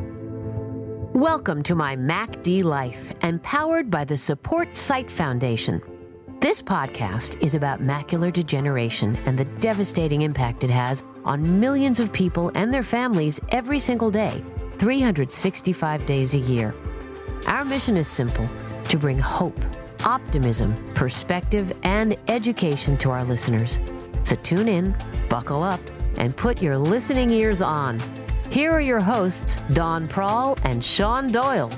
Welcome to my MacD Life and powered by the Support Sight Foundation. This podcast is about macular degeneration and the devastating impact it has on millions of people and their families every single day, 365 days a year. Our mission is simple to bring hope, optimism, perspective, and education to our listeners. So tune in, buckle up, and put your listening ears on. Here are your hosts, Dawn Prall and Sean Doyle.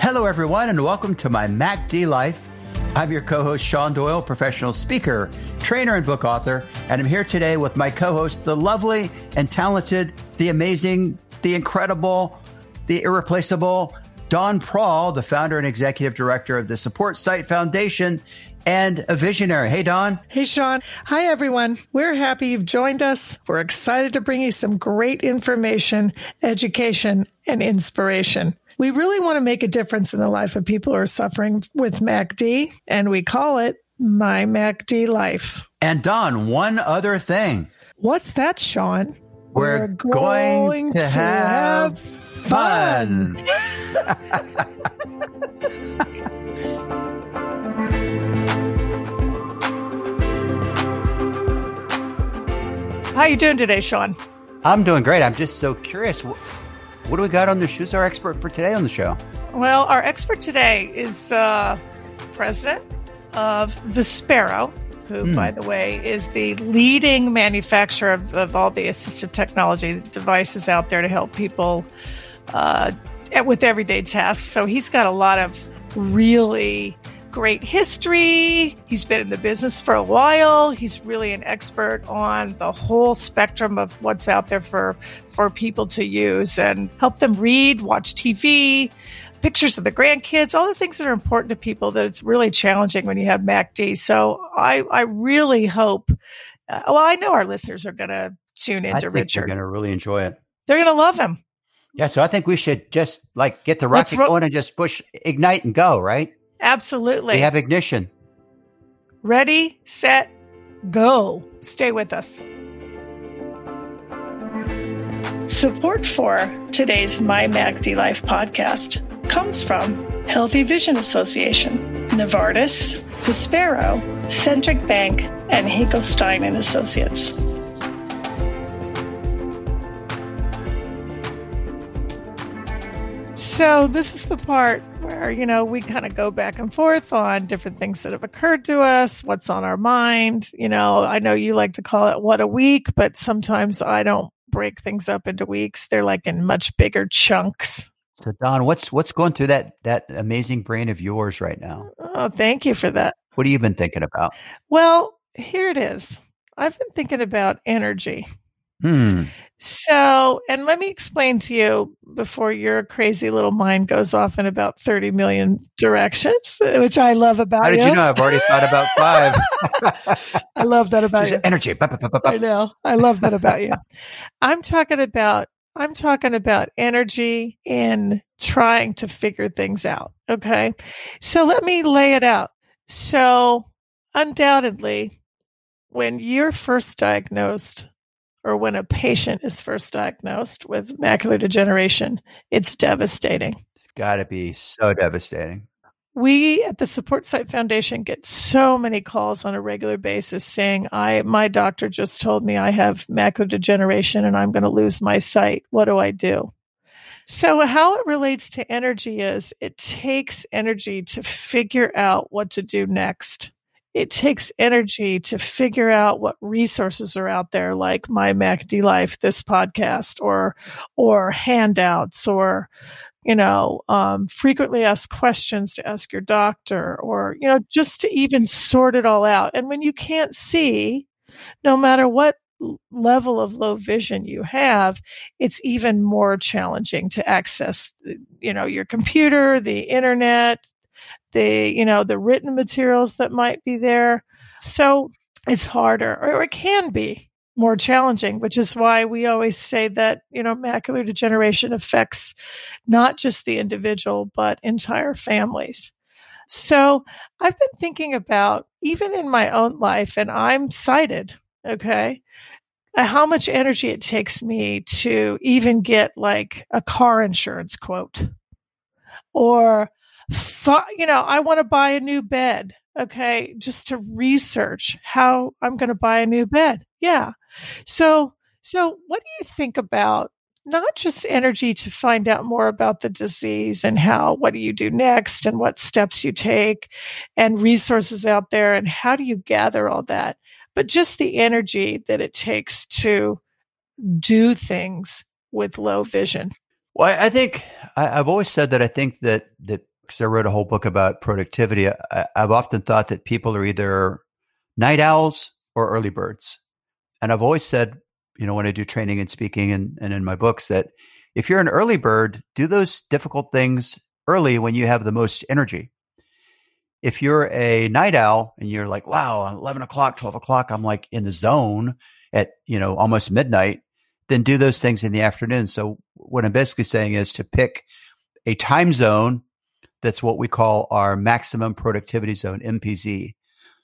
Hello, everyone, and welcome to my MacD Life. I'm your co host, Sean Doyle, professional speaker, trainer, and book author. And I'm here today with my co host, the lovely and talented, the amazing, the incredible, the irreplaceable Dawn Prall, the founder and executive director of the Support Sight Foundation and a visionary. Hey, Dawn. Hey, Sean. Hi, everyone. We're happy you've joined us. We're excited to bring you some great information, education, and inspiration. We really want to make a difference in the life of people who are suffering with MACD, and we call it My MACD Life. And Dawn, one other thing. What's that, Sean? We're, We're going, going, to, to have, have fun. How are you doing today, Sean? I'm doing great. I'm just so curious. What, what do we got on the show? Who's our expert for today on the show? Well, our expert today is uh, president of Vispero, who, mm. by the way, is the leading manufacturer of, of, all the assistive technology devices out there to help people uh, with everyday tasks. So he's got a lot of really great history. He's been in the business for a while. He's really an expert on the whole spectrum of what's out there for, for people to use and help them read, watch TV, pictures of the grandkids, all the things that are important to people that it's really challenging when you have MACD. So I, I really hope, uh, well, I know our listeners are going to tune into I think Richard. They're going to really enjoy it. They're going to love him. Yeah. So I think we should just like get the rocket ro- going and just push ignite and go, right? Absolutely. We have ignition. Ready, set, go. Stay with us. Support for today's My MACD Life podcast comes from Healthy Vision Association, Novartis, Vispero, Centric Bank, and Hinkelstein and Associates. So this is the part where, you know, we kind of go back and forth on different things that have occurred to us, what's on our mind. You know, I know you like to call it what a week, but sometimes I don't break things up into weeks. They're like in much bigger chunks. So Dawn, what's what's going through that that amazing brain of yours right now? Oh, thank you for that. What have you been thinking about? Well, here it is. I've been thinking about energy. Hmm. So, and let me explain to you before your crazy little mind goes off in about 30 million directions, uh, which I love about How did you. you know? I've already thought about five. I love that about you. Energy. I know. I love that about you. I'm talking about I'm talking about energy in trying to figure things out. Okay. So let me lay it out. So undoubtedly, when you're first diagnosed or when a patient is first diagnosed with macular degeneration, it's devastating. It's got to be so devastating. We at the Support Sight Foundation get so many calls on a regular basis saying, "I my doctor just told me I have macular degeneration and I'm going to lose my sight. What do I do?" So how it relates to energy is it takes energy to figure out what to do next it takes energy to figure out what resources are out there, like my MACD Life, this podcast, or or handouts, or you know, um, frequently asked questions to ask your doctor, or you know, just to even sort it all out. And when you can't see, no matter what level of low vision you have, it's even more challenging to access, you know, your computer, the internet, the you know the written materials that might be there. So it's harder or it can be more challenging which is why we always say that you know macular degeneration affects not just the individual but entire families. So i've been thinking about even in my own life and i'm sighted okay uh, how much energy it takes me to even get like a car insurance quote or you know i want to buy a new bed okay? Just to research how i'm going to buy a new bed. Yeah. So so what do you think about not just energy to find out more about the disease and how what do you do next and what steps you take and resources out there and how do you gather all that but just the energy that it takes to do things with low vision. Well, I think I, have always said that I think that that because I wrote a whole book about productivity. I, I've often thought that people are either night owls or early birds, and I've always said, you know, when I do training and speaking and, and in my books that if you're an early bird, do those difficult things early when you have the most energy if you're a night owl and you're like, wow, 11 o'clock, 12 o'clock, I'm like in the zone at, you know, almost midnight, then do those things in the afternoon. So what I'm basically saying is to pick a time zone that's what we call our maximum productivity zone, MPZ.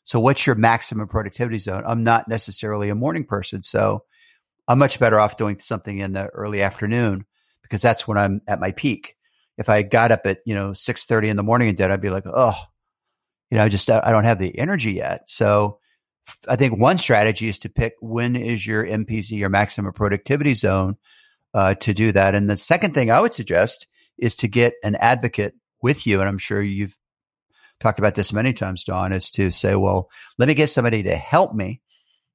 So what's your maximum productivity zone? I'm not necessarily a morning person. So I'm much better off doing something in the early afternoon because that's when I'm at my peak. If I got up at, you know, 6:30 in the morning and did, I'd be like, "Oh, you know, I just I don't have the energy yet. So I think one strategy is to pick when is your MPZ, your maximum productivity zone, uh, to do that. And the second thing I would suggest is to get an advocate with you. And I'm sure you've talked about this many times, Dawn, is to say, well, let me get somebody to help me.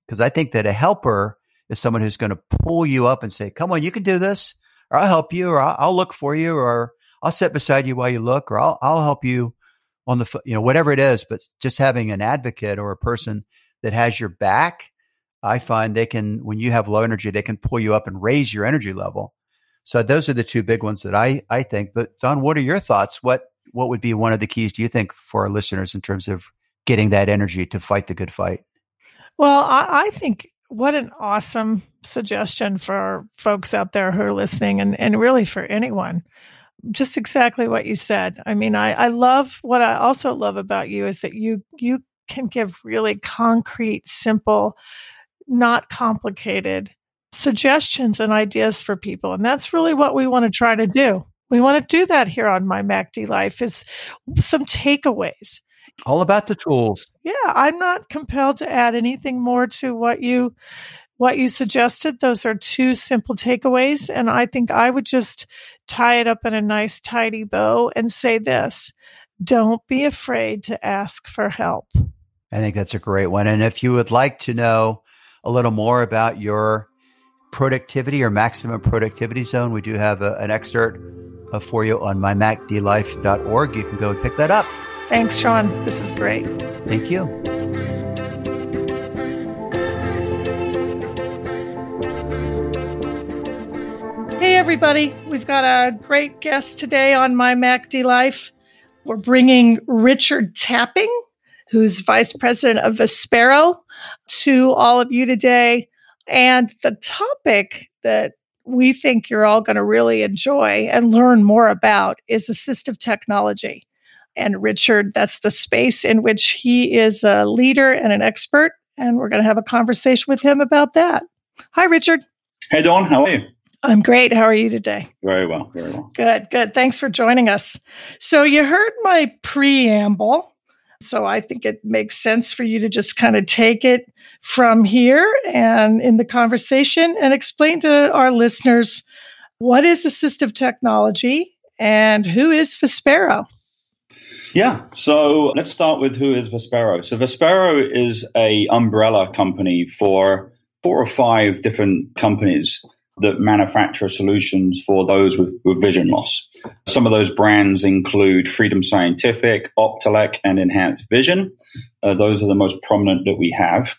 Because I think that a helper is someone who's going to pull you up and say, come on, you can do this, or I'll help you, or I'll, I'll look for you, or I'll sit beside you while you look, or I'll, I'll help you on the you know whatever it is but just having an advocate or a person that has your back i find they can when you have low energy they can pull you up and raise your energy level so those are the two big ones that i i think but Dawn, what are your thoughts? What what would be one of the keys do you think for our listeners in terms of getting that energy to fight the good fight? Well i, I think what an awesome suggestion for folks out there who are listening and, and really for anyone. Just exactly what you said. I mean, I, I love what I also love about you is that you you can give really concrete, simple, not complicated suggestions and ideas for people. And that's really what we want to try to do. We want to do that here on my MACD Life is some takeaways. All about the tools. Yeah, I'm not compelled to add anything more to what you what you suggested. Those are two simple takeaways. And I think I would just tie it up in a nice, tidy bow and say this don't be afraid to ask for help. I think that's a great one. And if you would like to know a little more about your productivity or maximum productivity zone, we do have a, an excerpt uh, for you on mymacdlife.org. You can go and pick that up. Thanks, Sean. This is great. Thank you. Hey, everybody. We've got a great guest today on My MACD Life. We're bringing Richard Tapping, who's Vice President of Vispero, to all of you today. And the topic that we think you're all going to really enjoy and learn more about is assistive technology. And Richard, that's the space in which he is a leader and an expert. And we're going to have a conversation with him about that. Hi, Richard. Hey, Dawn. How are you? I'm great. How are you today? Very well. Very well. Good, good. Thanks for joining us. So, you heard my preamble. So, I think it makes sense for you to just kind of take it from here and in the conversation and explain to our listeners what is assistive technology and who is Vispero? Yeah, so let's start with who is Vispero. So Vispero is a umbrella company for four or five different companies that manufacture solutions for those with, with vision loss. Some of those brands include Freedom Scientific, Optelec, and Enhanced Vision. Uh, those are the most prominent that we have.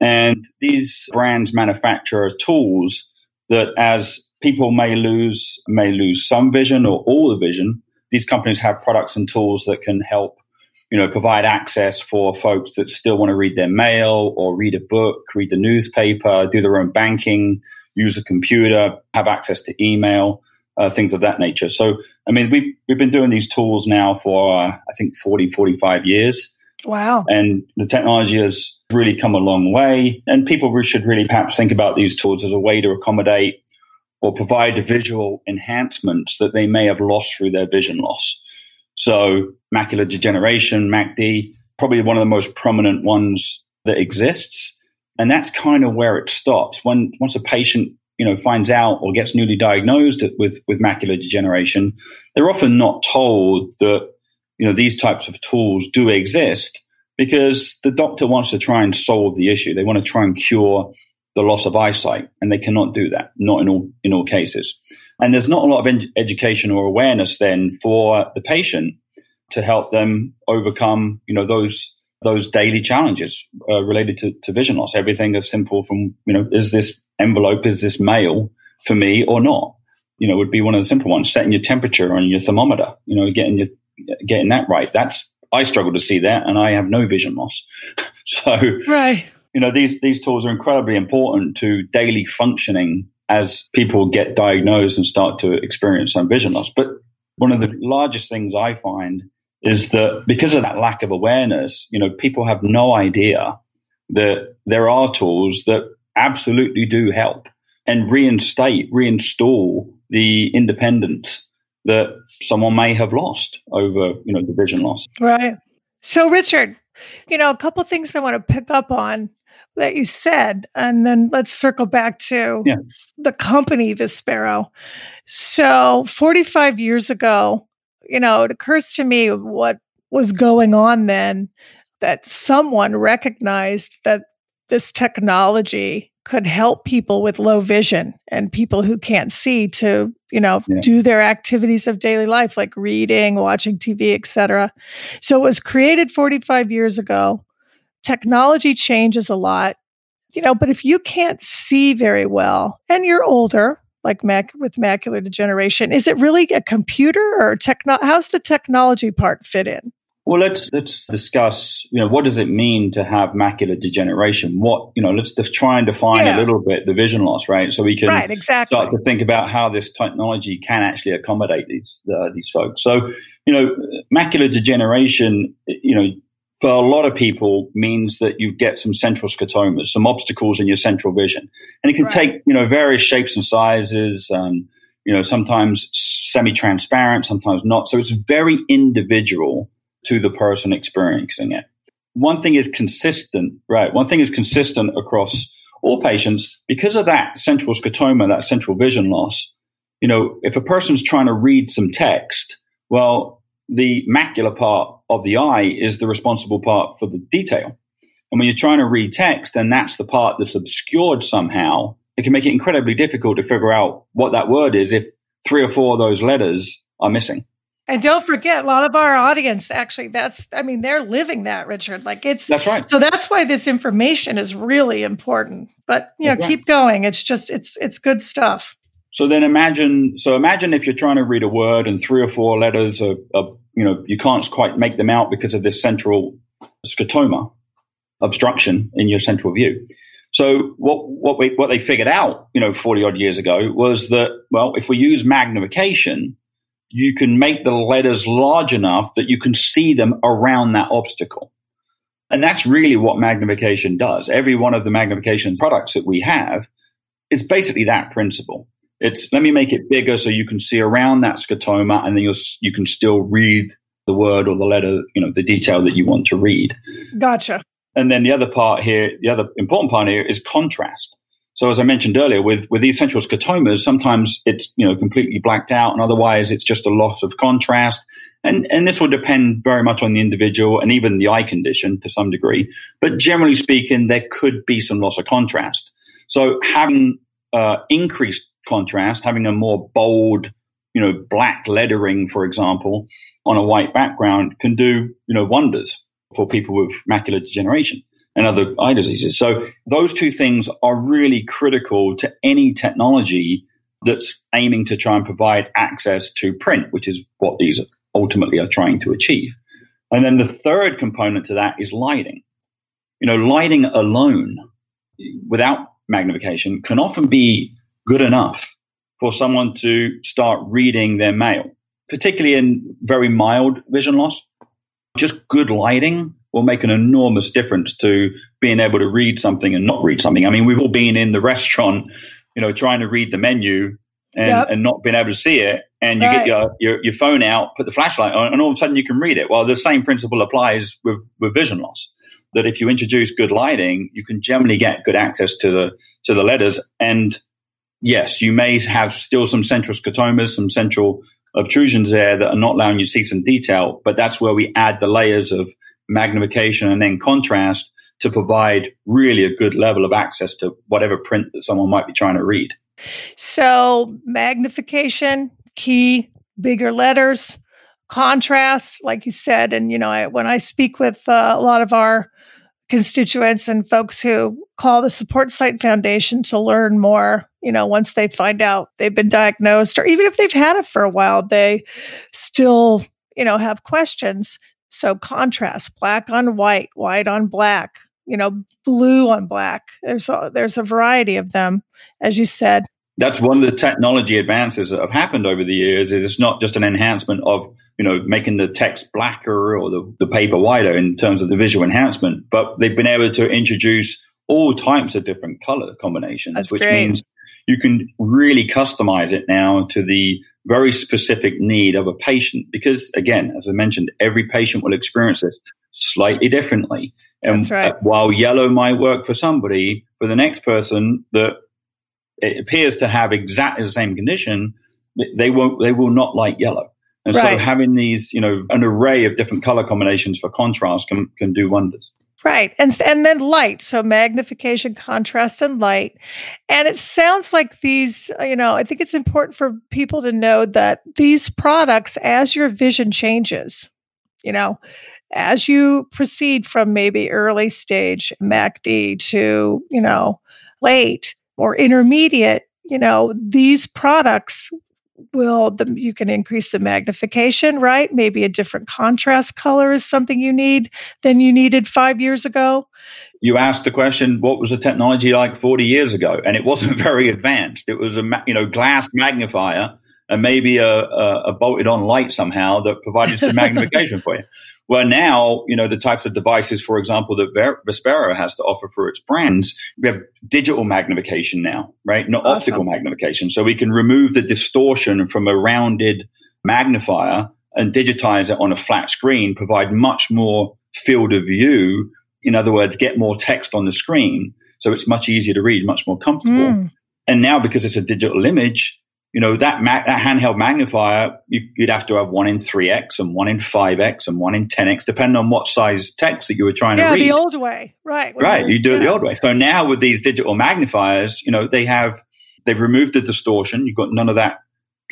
And these brands manufacture tools that, as people may lose, may lose some vision or all the vision, these companies have products and tools that can help you know, provide access for folks that still want to read their mail or read a book, read the newspaper, do their own banking, use a computer, have access to email, uh, things of that nature. So, I mean, we've, we've been doing these tools now for, uh, I think, 40, 45 years. Wow. And the technology has really come a long way. And people should really perhaps think about these tools as a way to accommodate or provide visual enhancements that they may have lost through their vision loss. So, macular degeneration, MACD, probably one of the most prominent ones that exists. And that's kind of where it stops. When once a patient you know finds out or gets newly diagnosed with with macular degeneration, they're often not told that you know these types of tools do exist because the doctor wants to try and solve the issue. They want to try and cure the loss of eyesight, and they cannot do that, not in all in all cases. And there's not a lot of ed- education or awareness then for the patient to help them overcome, you know, those those daily challenges uh, related to, to vision loss. Everything as simple from, you know, is this envelope, is this mail for me or not? You know, would be one of the simple ones. Setting your temperature on your thermometer, you know, getting your getting that right. That's I struggle to see that, and I have no vision loss. so, right, you know, these these tools are incredibly important to daily functioning as people get diagnosed and start to experience some vision loss. But one of the largest things I find is that because of that lack of awareness, you know, people have no idea that there are tools that absolutely do help and reinstate, reinstall the independence that someone may have lost over, you know, the vision loss. Right. So, Richard, you know, a couple things I want to pick up on that you said, and then let's circle back to yeah. the company Vispero. So, 45 years ago, you know, it occurs to me what was going on then that someone recognized that this technology could help people with low vision and people who can't see to you know yeah. do their activities of daily life like reading watching tv etc so it was created 45 years ago. Technology changes a lot you know but if you can't see very well and you're older like mac with macular degeneration is it really a computer or techno how's the technology part fit in well, let's let's discuss. You know, what does it mean to have macular degeneration? What you know, let's def- try and define yeah. a little bit the vision loss, right? So we can right, exactly. start to think about how this technology can actually accommodate these uh, these folks. So you know, macular degeneration, you know, for a lot of people means that you get some central scotomas, some obstacles in your central vision, and it can right. take you know various shapes and sizes. Um, you know, sometimes semi-transparent, sometimes not. So it's very individual to the person experiencing it. One thing is consistent, right? One thing is consistent across all patients because of that central scotoma, that central vision loss. You know, if a person's trying to read some text, well, the macular part of the eye is the responsible part for the detail. And when you're trying to read text and that's the part that's obscured somehow, it can make it incredibly difficult to figure out what that word is if three or four of those letters are missing. And don't forget, a lot of our audience actually, that's, I mean, they're living that, Richard. Like it's, that's right. So that's why this information is really important. But, you know, okay. keep going. It's just, it's, it's good stuff. So then imagine, so imagine if you're trying to read a word and three or four letters are, are you know, you can't quite make them out because of this central scotoma obstruction in your central view. So what what we what they figured out, you know, forty odd years ago was that well, if we use magnification, you can make the letters large enough that you can see them around that obstacle. And that's really what magnification does. Every one of the magnification products that we have is basically that principle. It's let me make it bigger so you can see around that scotoma and then you you can still read the word or the letter, you know, the detail that you want to read. Gotcha. And then the other part here, the other important part here is contrast. So as I mentioned earlier, with, with these central scotomas, sometimes it's, you know, completely blacked out and otherwise it's just a loss of contrast. And, and this will depend very much on the individual and even the eye condition to some degree. But generally speaking, there could be some loss of contrast. So having uh, increased contrast, having a more bold, you know, black lettering, for example, on a white background can do, you know, wonders for people with macular degeneration and other eye diseases. So those two things are really critical to any technology that's aiming to try and provide access to print, which is what these ultimately are trying to achieve. And then the third component to that is lighting. You know, lighting alone without magnification can often be good enough for someone to start reading their mail, particularly in very mild vision loss. Just good lighting will make an enormous difference to being able to read something and not read something. I mean, we've all been in the restaurant, you know, trying to read the menu and, yep. and not being able to see it. And you right. get your, your, your, phone out, put the flashlight on, and all of a sudden you can read it. Well, the same principle applies with, with vision loss. That if you introduce good lighting, you can generally get good access to the to the letters. And yes, you may have still some central scotomas, some central obtrusions there that are not allowing you to see some detail. But that's where we add the layers of magnification and then contrast to provide really a good level of access to whatever print that someone might be trying to read. So, magnification, key, bigger letters, contrast, like you said. And, you know, I, when I speak with uh, a lot of our constituents and folks who call the Support Sight Foundation to learn more, you know, once they find out they've been diagnosed, or even if they've had it for a while, they still, you know, have questions. So, contrast, black on white, white on black, you know, blue on black. There's a, there's a variety of them, as you said. That's one of the technology advances that have happened over the years. Is it's not just an enhancement of you know making the text blacker or the, the paper wider in terms of the visual enhancement, but they've been able to introduce all types of different color combinations, That's which great. means you can really customize it now to the very specific need of a patient. Because again, as I mentioned, every patient will experience this slightly differently. And right. Uh, while yellow might work for somebody, for the next person that it appears to have exactly the same condition, they won't, they will not like yellow. And right. so having these, you know, an array of different color combinations for contrast can, can do wonders. Right. And and then light. So magnification, contrast and light. And it sounds like these, uh, you know, I think it's important for people to know that these products as your vision changes, you know, as you proceed from maybe early stage MACD to, you know, late or intermediate, you know, these products will the, you can increase the magnification, right? Maybe a different contrast color is something you need than you needed 5 years ago. You asked the question, what was the technology like 40 years ago? And it wasn't very advanced. It was a, you know, glass magnifier and maybe a, a, a bolted on light somehow that provided some magnification for you. Well, now, you know, the types of devices, for example, that Ver- Vispero has to offer for its brands, we have digital magnification now, right? Not awesome. optical magnification. So we can remove the distortion from a rounded magnifier and digitize it on a flat screen, provide much more field of view. In other words, get more text on the screen. So it's much easier to read, much more comfortable. Mm. And now because it's a digital image, you know that ma- that handheld magnifier you, would have to have one in 3x and one in 5x and one in 10x depending on what size text that you were trying yeah, to read. the old way. Right. Right you do yeah. it the old way. So now with these digital magnifiers you know they have they've removed the distortion. You've got none of that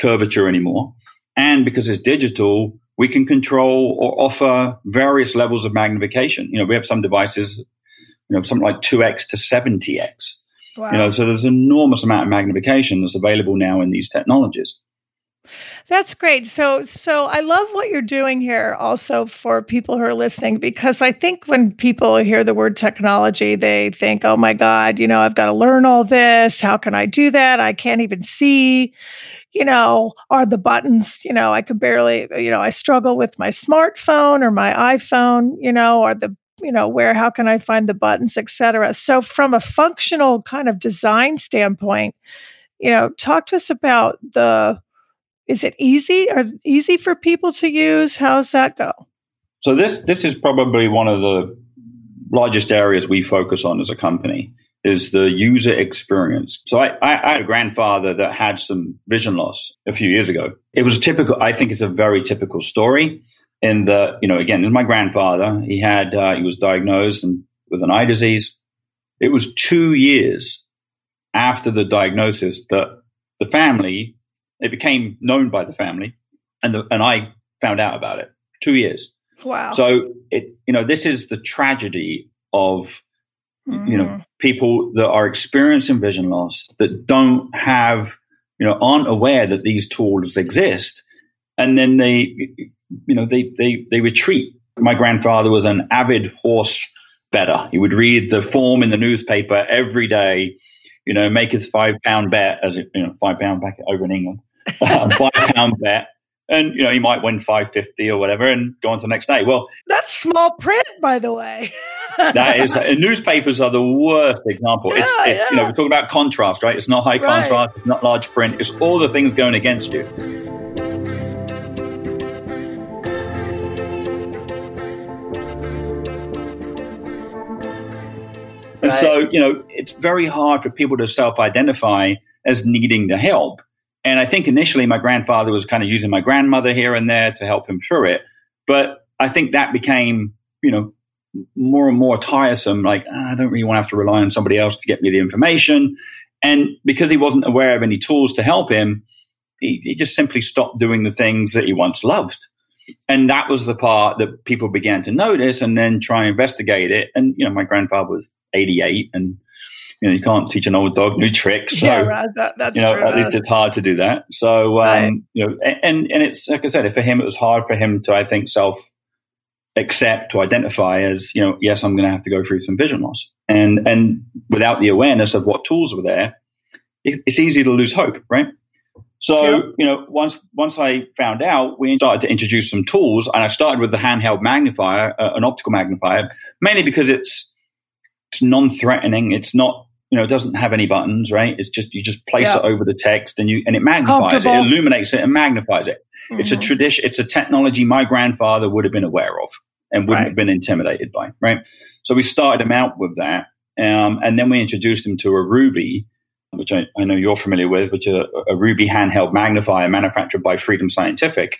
curvature anymore. And because it's digital we can control or offer various levels of magnification. You know we have some devices you know something like 2x to 70x Wow. You know, so there's an enormous amount of magnification that's available now in these technologies. That's great. So so I love what you're doing here also for people who are listening because I think when people hear the word technology they think, "Oh my god, you know, I've got to learn all this. How can I do that? I can't even see." You know, are the buttons, you know, I could barely, you know, I struggle with my smartphone or my iPhone, you know, are the you know where how can i find the buttons etc so from a functional kind of design standpoint you know talk to us about the is it easy or easy for people to use how's that go so this this is probably one of the largest areas we focus on as a company is the user experience. So I, I, had a grandfather that had some vision loss a few years ago. It was typical. I think it's a very typical story in the, you know, again, in my grandfather, he had, uh, he was diagnosed and, with an eye disease. It was two years after the diagnosis that the family, it became known by the family and the, and I found out about it. Two years. Wow. So it, you know, this is the tragedy of, mm-hmm. you know, mm-hmm. people that are experiencing vision loss that don't have, you know, aren't aware that these tools exist. And then they, you know, they, they, they retreat. My grandfather was an avid horse better. He would read the form in the newspaper every day, you know, make his five pound bet as it, you know, five pound back over in England, uh, five pound bet and you know he might win 550 or whatever and go on to the next day well that's small print by the way that is newspapers are the worst example yeah, it's, it's yeah. you know we're talking about contrast right it's not high right. contrast it's not large print it's all the things going against you and right. so you know it's very hard for people to self-identify as needing the help and I think initially my grandfather was kind of using my grandmother here and there to help him through it. But I think that became, you know, more and more tiresome. Like, ah, I don't really want to have to rely on somebody else to get me the information. And because he wasn't aware of any tools to help him, he, he just simply stopped doing the things that he once loved. And that was the part that people began to notice and then try and investigate it. And, you know, my grandfather was 88 and you know, you can't teach an old dog new tricks. So, yeah, right. that, that's you know, true. At least it's hard to do that. So, um, right. you know, and, and it's, like I said, for him, it was hard for him to, I think, self accept to identify as, you know, yes, I'm going to have to go through some vision loss. And, and without the awareness of what tools were there, it's easy to lose hope, right? So, yeah. you know, once once I found out, we started to introduce some tools, and I started with the handheld magnifier, uh, an optical magnifier, mainly because it's it's non-threatening. It's not you know, it doesn't have any buttons, right? It's just you just place yeah. it over the text and you and it magnifies it, illuminates it and magnifies it. Mm-hmm. It's a mm-hmm. tradition, it's a technology my grandfather would have been aware of and wouldn't right. have been intimidated by, right? So we started him out with that. Um, and then we introduced him to a Ruby, which I, I know you're familiar with, which is a, a Ruby handheld magnifier manufactured by Freedom Scientific.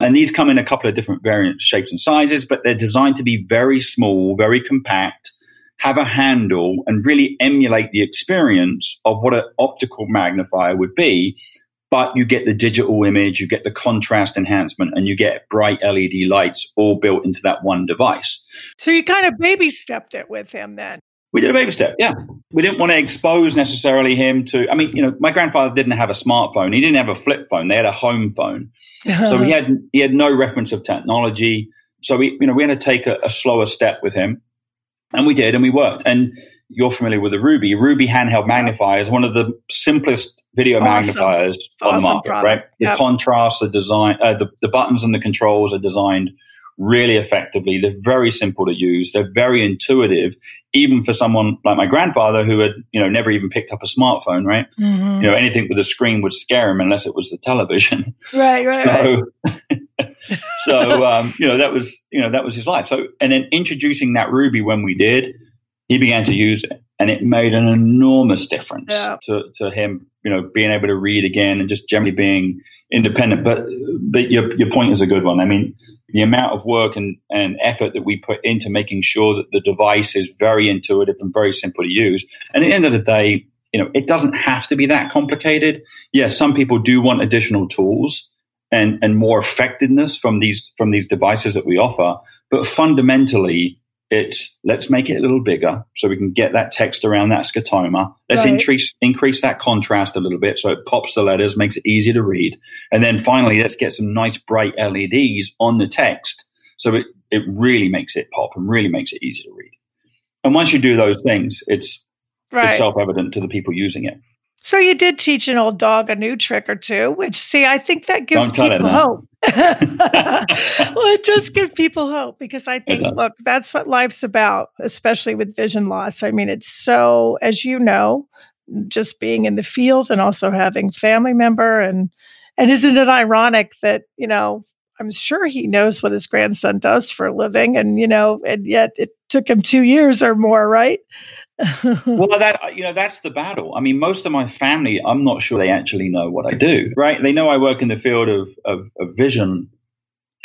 And these come in a couple of different variant shapes and sizes, but they're designed to be very small, very compact, have a handle and really emulate the experience of what an optical magnifier would be. But you get the digital image, you get the contrast enhancement, and you get bright LED lights all built into that one device. So you kind of baby stepped it with him then. We did a baby step, yeah. We didn't want to expose necessarily him to. I mean, you know, my grandfather didn't have a smartphone. He didn't have a flip phone. They had a home phone, so he had he had no reference of technology. So we, you know, we had to take a, a slower step with him. And we did, and we worked. And you're familiar with the Ruby. Ruby handheld magnifier is one of the simplest video magnifiers on awesome the market, product. right? The yep. contrast, the design, uh, the, the buttons and the controls are designed really effectively. They're very simple to use. They're very intuitive, even for someone like my grandfather who had, you know, never even picked up a smartphone, right? Mm-hmm. You know, anything with a screen would scare him unless it was the television. Right, right. So, right. so um, you know, that was, you know, that was his life. So, and then introducing that Ruby when we did, he began to use it and it made an enormous difference yeah. to, to him, you know, being able to read again and just generally being independent. But, but your, your point is a good one. I mean, the amount of work and, and effort that we put into making sure that the device is very intuitive and very simple to use. And at the end of the day, you know, it doesn't have to be that complicated. Yes, some people do want additional tools and, and more effectiveness from these from these devices that we offer. But fundamentally, it's let's make it a little bigger so we can get that text around that scotoma. Let's right. increase increase that contrast a little bit so it pops the letters, makes it easier to read. And then finally, let's get some nice bright LEDs on the text so it, it really makes it pop and really makes it easy to read. And once you do those things, it's, right. it's self evident to the people using it. So you did teach an old dog a new trick or two, which see, I think that gives people hope. it does give people hope because I think, look, that's what life's about, especially with vision loss. I mean, it's so, as you know, just being in the field and also having family member and and isn't it ironic that you know I'm sure he knows what his grandson does for a living, and you know, and yet it took him two years or more, right? well, that you know, that's the battle. I mean, most of my family, I'm not sure they actually know what I do, right? They know I work in the field of, of, of vision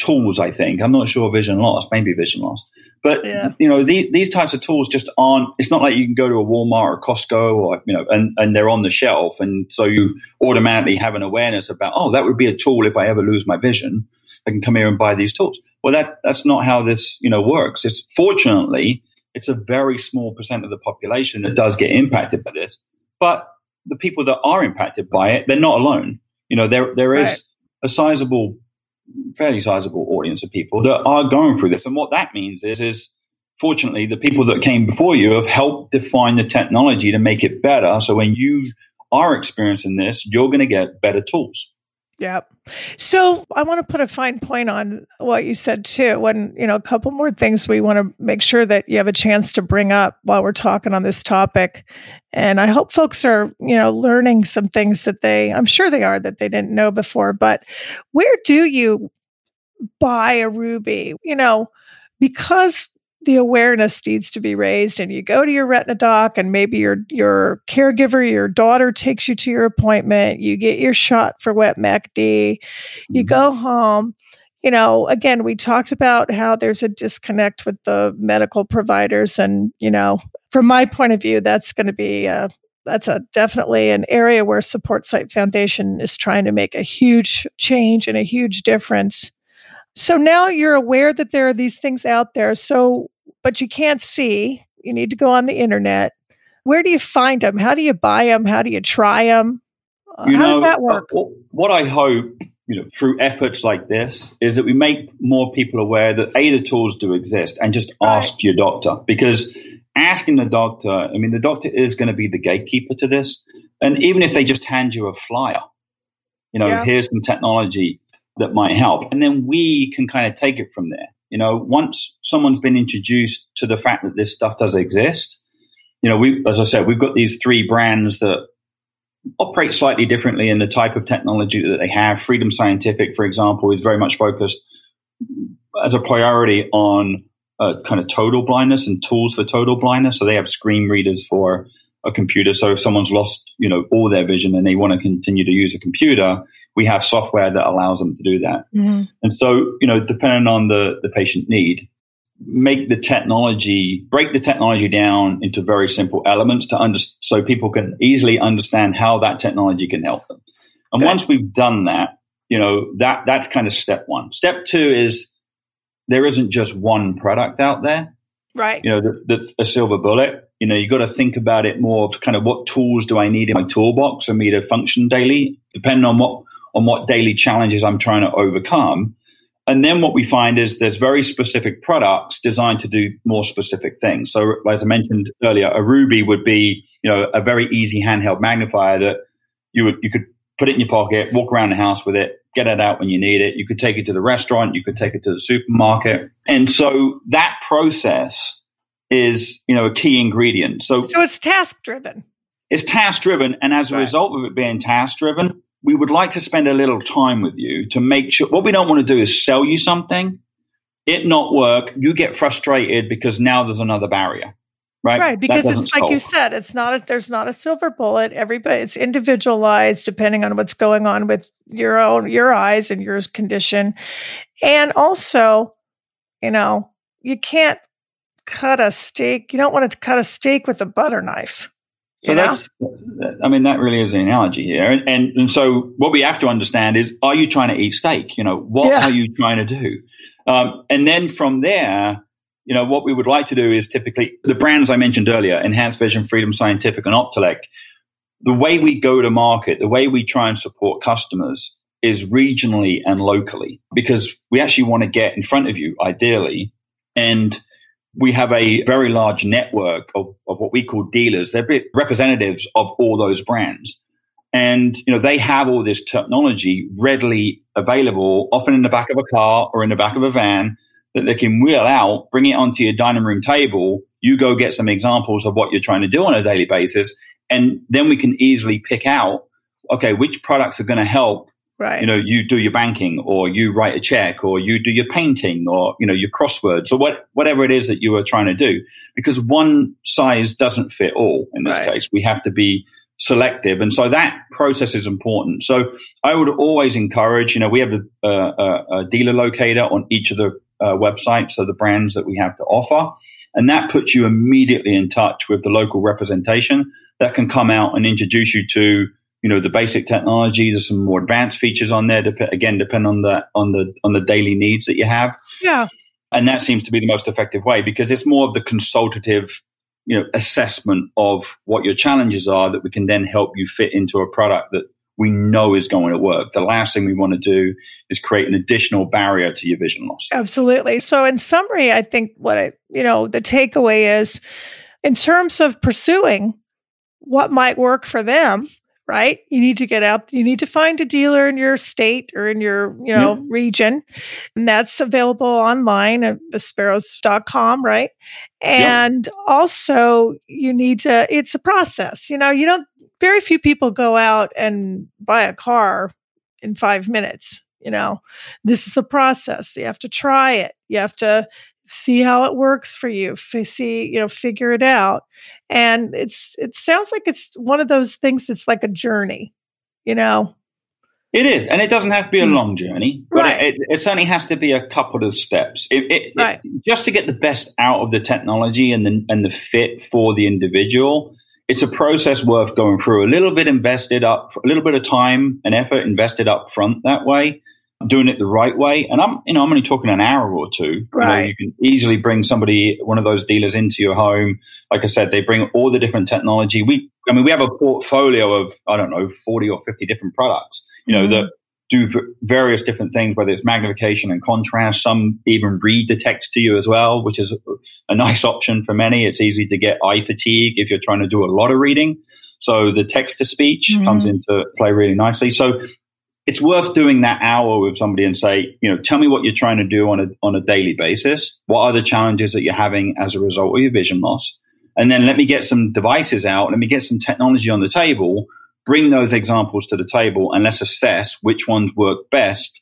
tools. I think I'm not sure vision loss, maybe vision loss, but yeah. you know, the, these types of tools just aren't. It's not like you can go to a Walmart or Costco or you know, and and they're on the shelf, and so you automatically have an awareness about, oh, that would be a tool if I ever lose my vision. I can come here and buy these tools. Well, that that's not how this you know works. It's fortunately it's a very small percent of the population that does get impacted by this. But the people that are impacted by it, they're not alone. You know, there there is right. a sizable, fairly sizable audience of people that are going through this. And what that means is, is fortunately, the people that came before you have helped define the technology to make it better. So when you are experiencing this, you're going to get better tools. Yep. So I want to put a fine point on what you said too. When, you know, a couple more things we want to make sure that you have a chance to bring up while we're talking on this topic. And I hope folks are, you know, learning some things that they, I'm sure they are that they didn't know before. But where do you buy a ruby? You know, because the awareness needs to be raised and you go to your retina doc and maybe your your caregiver your daughter takes you to your appointment you get your shot for wet MACD you mm-hmm. go home. You know again we talked about how there's a disconnect with the medical providers and you know from my point of view that's going to be a, that's a definitely an area where support sight foundation is trying to make a huge change and a huge difference. So now you're aware that there are these things out there. So but you can't see. You need to go on the internet. Where do you find them? How do you buy them? How do you try them? Uh, you how know, does that work? Uh, what I hope, you know, through efforts like this, is that we make more people aware that a the tools do exist, and just ask right. your doctor because asking the doctor, I mean, the doctor is going to be the gatekeeper to this, and even if they just hand you a flyer, you know, yeah. here's some technology that might help, and then we can kind of take it from there. You know, once someone's been introduced to the fact that this stuff does exist, you know, we, as I said, we've got these three brands that operate slightly differently in the type of technology that they have. Freedom Scientific, for example, is very much focused as a priority on uh, kind of total blindness and tools for total blindness. So they have screen readers for a computer. So if someone's lost, you know, all their vision and they want to continue to use a computer, we have software that allows them to do that. Mm-hmm. And so, you know, depending on the, the patient need, make the technology, break the technology down into very simple elements to under, so people can easily understand how that technology can help them. And okay. once we've done that, you know, that, that's kind of step one. Step two is there isn't just one product out there. Right. You know, that's a silver bullet. You know, you got to think about it more of kind of what tools do I need in my toolbox for me to function daily, depending on what on what daily challenges I'm trying to overcome. And then what we find is there's very specific products designed to do more specific things. So, as I mentioned earlier, a Ruby would be, you know, a very easy handheld magnifier that you would you could put it in your pocket, walk around the house with it, get it out when you need it. You could take it to the restaurant, you could take it to the supermarket. And so that process is, you know, a key ingredient. So, so it's task driven. It's task driven. And as a right. result of it being task driven, we would like to spend a little time with you to make sure what we don't want to do is sell you something, it not work, you get frustrated because now there's another barrier. Right. Right. Because it's like you said, it's not a, there's not a silver bullet. Everybody it's individualized depending on what's going on with your own your eyes and your condition. And also, you know, you can't cut a steak. You don't want to cut a steak with a butter knife. So that's, I mean, that really is an analogy here. And, and, and, so what we have to understand is, are you trying to eat steak? You know, what yeah. are you trying to do? Um, and then from there, you know, what we would like to do is typically the brands I mentioned earlier, Enhanced Vision, Freedom Scientific, and Optelec, the way we go to market, the way we try and support customers is regionally and locally because we actually want to get in front of you ideally. And we have a very large network of, of what we call dealers. They're representatives of all those brands. And, you know, they have all this technology readily available, often in the back of a car or in the back of a van that they can wheel out, bring it onto your dining room table. You go get some examples of what you're trying to do on a daily basis. And then we can easily pick out, okay, which products are going to help Right. You know, you do your banking or you write a check or you do your painting or, you know, your crosswords or what, whatever it is that you are trying to do. Because one size doesn't fit all in this right. case. We have to be selective. And so that process is important. So I would always encourage, you know, we have a, a, a dealer locator on each of the uh, websites of the brands that we have to offer. And that puts you immediately in touch with the local representation that can come out and introduce you to you know the basic technology. There's some more advanced features on there. Dep- again, depend on the on the on the daily needs that you have. Yeah, and that seems to be the most effective way because it's more of the consultative, you know, assessment of what your challenges are that we can then help you fit into a product that we know is going to work. The last thing we want to do is create an additional barrier to your vision loss. Absolutely. So, in summary, I think what I, you know, the takeaway is in terms of pursuing what might work for them right? You need to get out, you need to find a dealer in your state or in your, you know, yep. region. And that's available online at visperos.com, right? And also you need to, it's a process. You know, you don't, very few people go out and buy a car in five minutes. You know, this is a process. You have to try it. You have to see how it works for you see you know figure it out and it's it sounds like it's one of those things that's like a journey you know it is and it doesn't have to be a mm. long journey but right. it, it, it, certainly has to be a couple of steps it, right. just to get the best out of the technology and the and the fit for the individual it's a process worth going through a little bit invested up a little bit of time and effort invested up front that way doing it the right way. And I'm, you know, I'm only talking an hour or two. Right. You, know, you, can easily bring somebody, one of those dealers into your home. Like I said, they bring all the different technology. We, I mean, we have a portfolio of, I don't know, 40 or 50 different products, you know, mm-hmm. that do v- various different things, whether it's magnification and contrast. Some even read the text to you as well, which is a, nice option for many. It's easy to get eye fatigue if you're trying to do a lot of reading. So the text to speech mm-hmm. comes into play really nicely. So it's worth doing that hour with somebody and say, you know, tell me what you're trying to do on a on a daily basis. What are the challenges that you're having as a result of your vision loss? And then let me get some devices out. Let me get some technology on the table. Bring those examples to the table, and let's assess which ones work best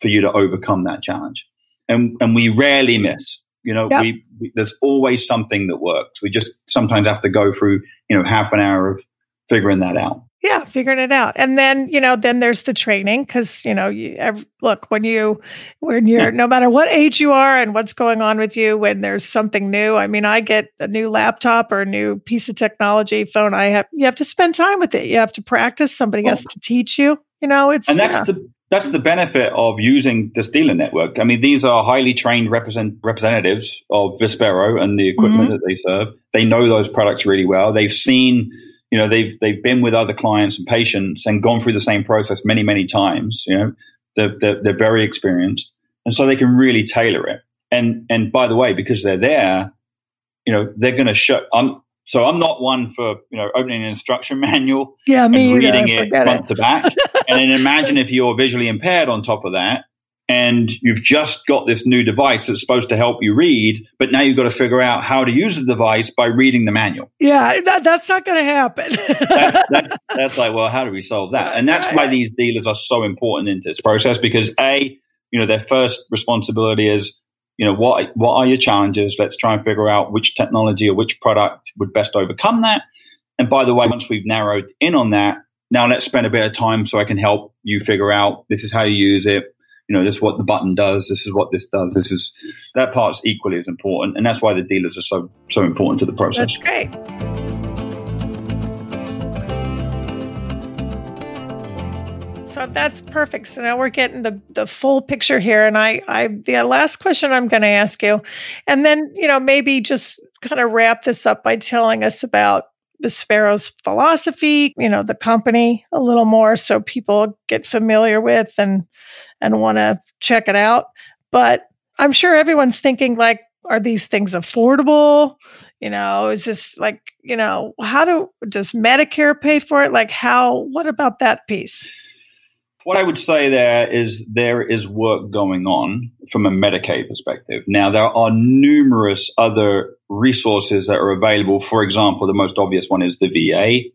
for you to overcome that challenge. And and we rarely miss. You know, yep. we, we there's always something that works. We just sometimes have to go through you know half an hour of figuring that out yeah figuring it out and then you know then there's the training because you know you look when you when you're no matter what age you are and what's going on with you when there's something new i mean i get a new laptop or a new piece of technology phone i have you have to spend time with it you have to practice somebody oh. has to teach you you know it's and that's yeah. the that's the benefit of using this dealer network. I mean, these are highly trained represent, representatives of Vispero and the equipment mm-hmm. that they serve. They know those products really well. They've seen you know they've they've been with other clients and patients and gone through the same process many many times you know they're, they're, they're very experienced. And so they can really tailor it. And and by the way because they're there you know they're going to show i'm so i'm not one for you know opening an instruction manual yeah me and reading it front it. to back. And then imagine if you're visually impaired on top of that and you've just got this new device that's supposed to help you read, but now you've got to figure out how to use the device by reading the manual. Yeah, that, that's not going to happen. that's, that's, that's, like, well, how do we solve that? And that's why these dealers are so important in this process because a, you know, their first responsibility is, you know, what what are your challenges? Let's try and figure out which technology or which product would best overcome that. And by the way, once we've narrowed in on that, now let's spend a bit of time so I can help you figure out this is how you use it you know, this is what the button does. This is what this does. This is that part's equally as important, and that's why the dealers are so so important to the process. That's great. So that's perfect. So now we're getting the the full picture here, and I I the last question I'm going to ask you, and then you know maybe just kind of wrap this up by telling us about Vispero's philosophy, you know, the company a little more so people get familiar with and and want to check it out. But I'm sure everyone's thinking like, are these things affordable? You know, is this like, you know, how do does Medicare pay for it? Like how what about that piece? What I would say there is there is work going on from a Medicaid perspective. Now, there are numerous other resources that are available. For example, the most obvious one is the VA.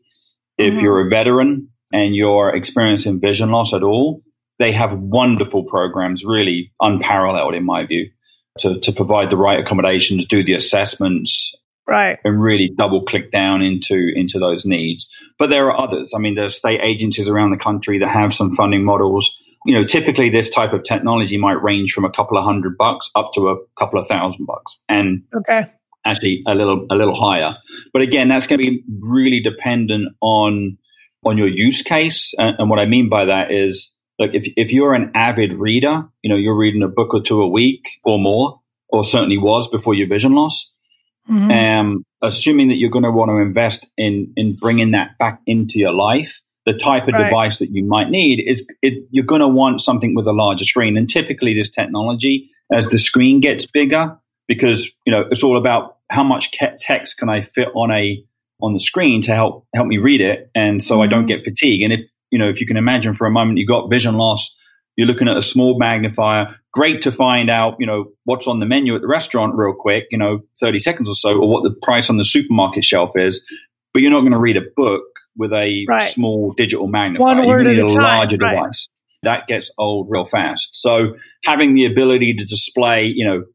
If mm-hmm. you're a veteran and you're experiencing vision loss at all, they have wonderful programs, really unparalleled in my view, to, to provide the right accommodations, do the assessments, right, and really double click down into into those needs. But there are others. I mean, there are state agencies around the country that have some funding models. You know, typically this type of technology might range from a couple of hundred bucks up to a couple of thousand bucks, and okay, actually a little a little higher. But again, that's going to be really dependent on on your use case. And, and what I mean by that is like if, if you're an avid reader, you know, you're reading a book or two a week or more, or certainly was before your vision loss. Mm-hmm. Um, assuming that you're going to want to invest in in bringing that back into your life, the type of right. device that you might need is it, you're going to want something with a larger screen. And typically, this technology, as the screen gets bigger, because you know it's all about how much text can I fit on a on the screen to help help me read it, and so mm-hmm. I don't mm-hmm. get fatigue. And if you know, if you can imagine for a moment, you've got vision loss, you're looking at a small magnifier. Great to find out, you know, what's on the menu at the restaurant real quick, you know, 30 seconds or so, or what the price on the supermarket shelf is. But you're not going to read a book with a right. small digital magnifier. One word you need at a, a larger right. device. That gets old real fast. So having the ability to display, you know,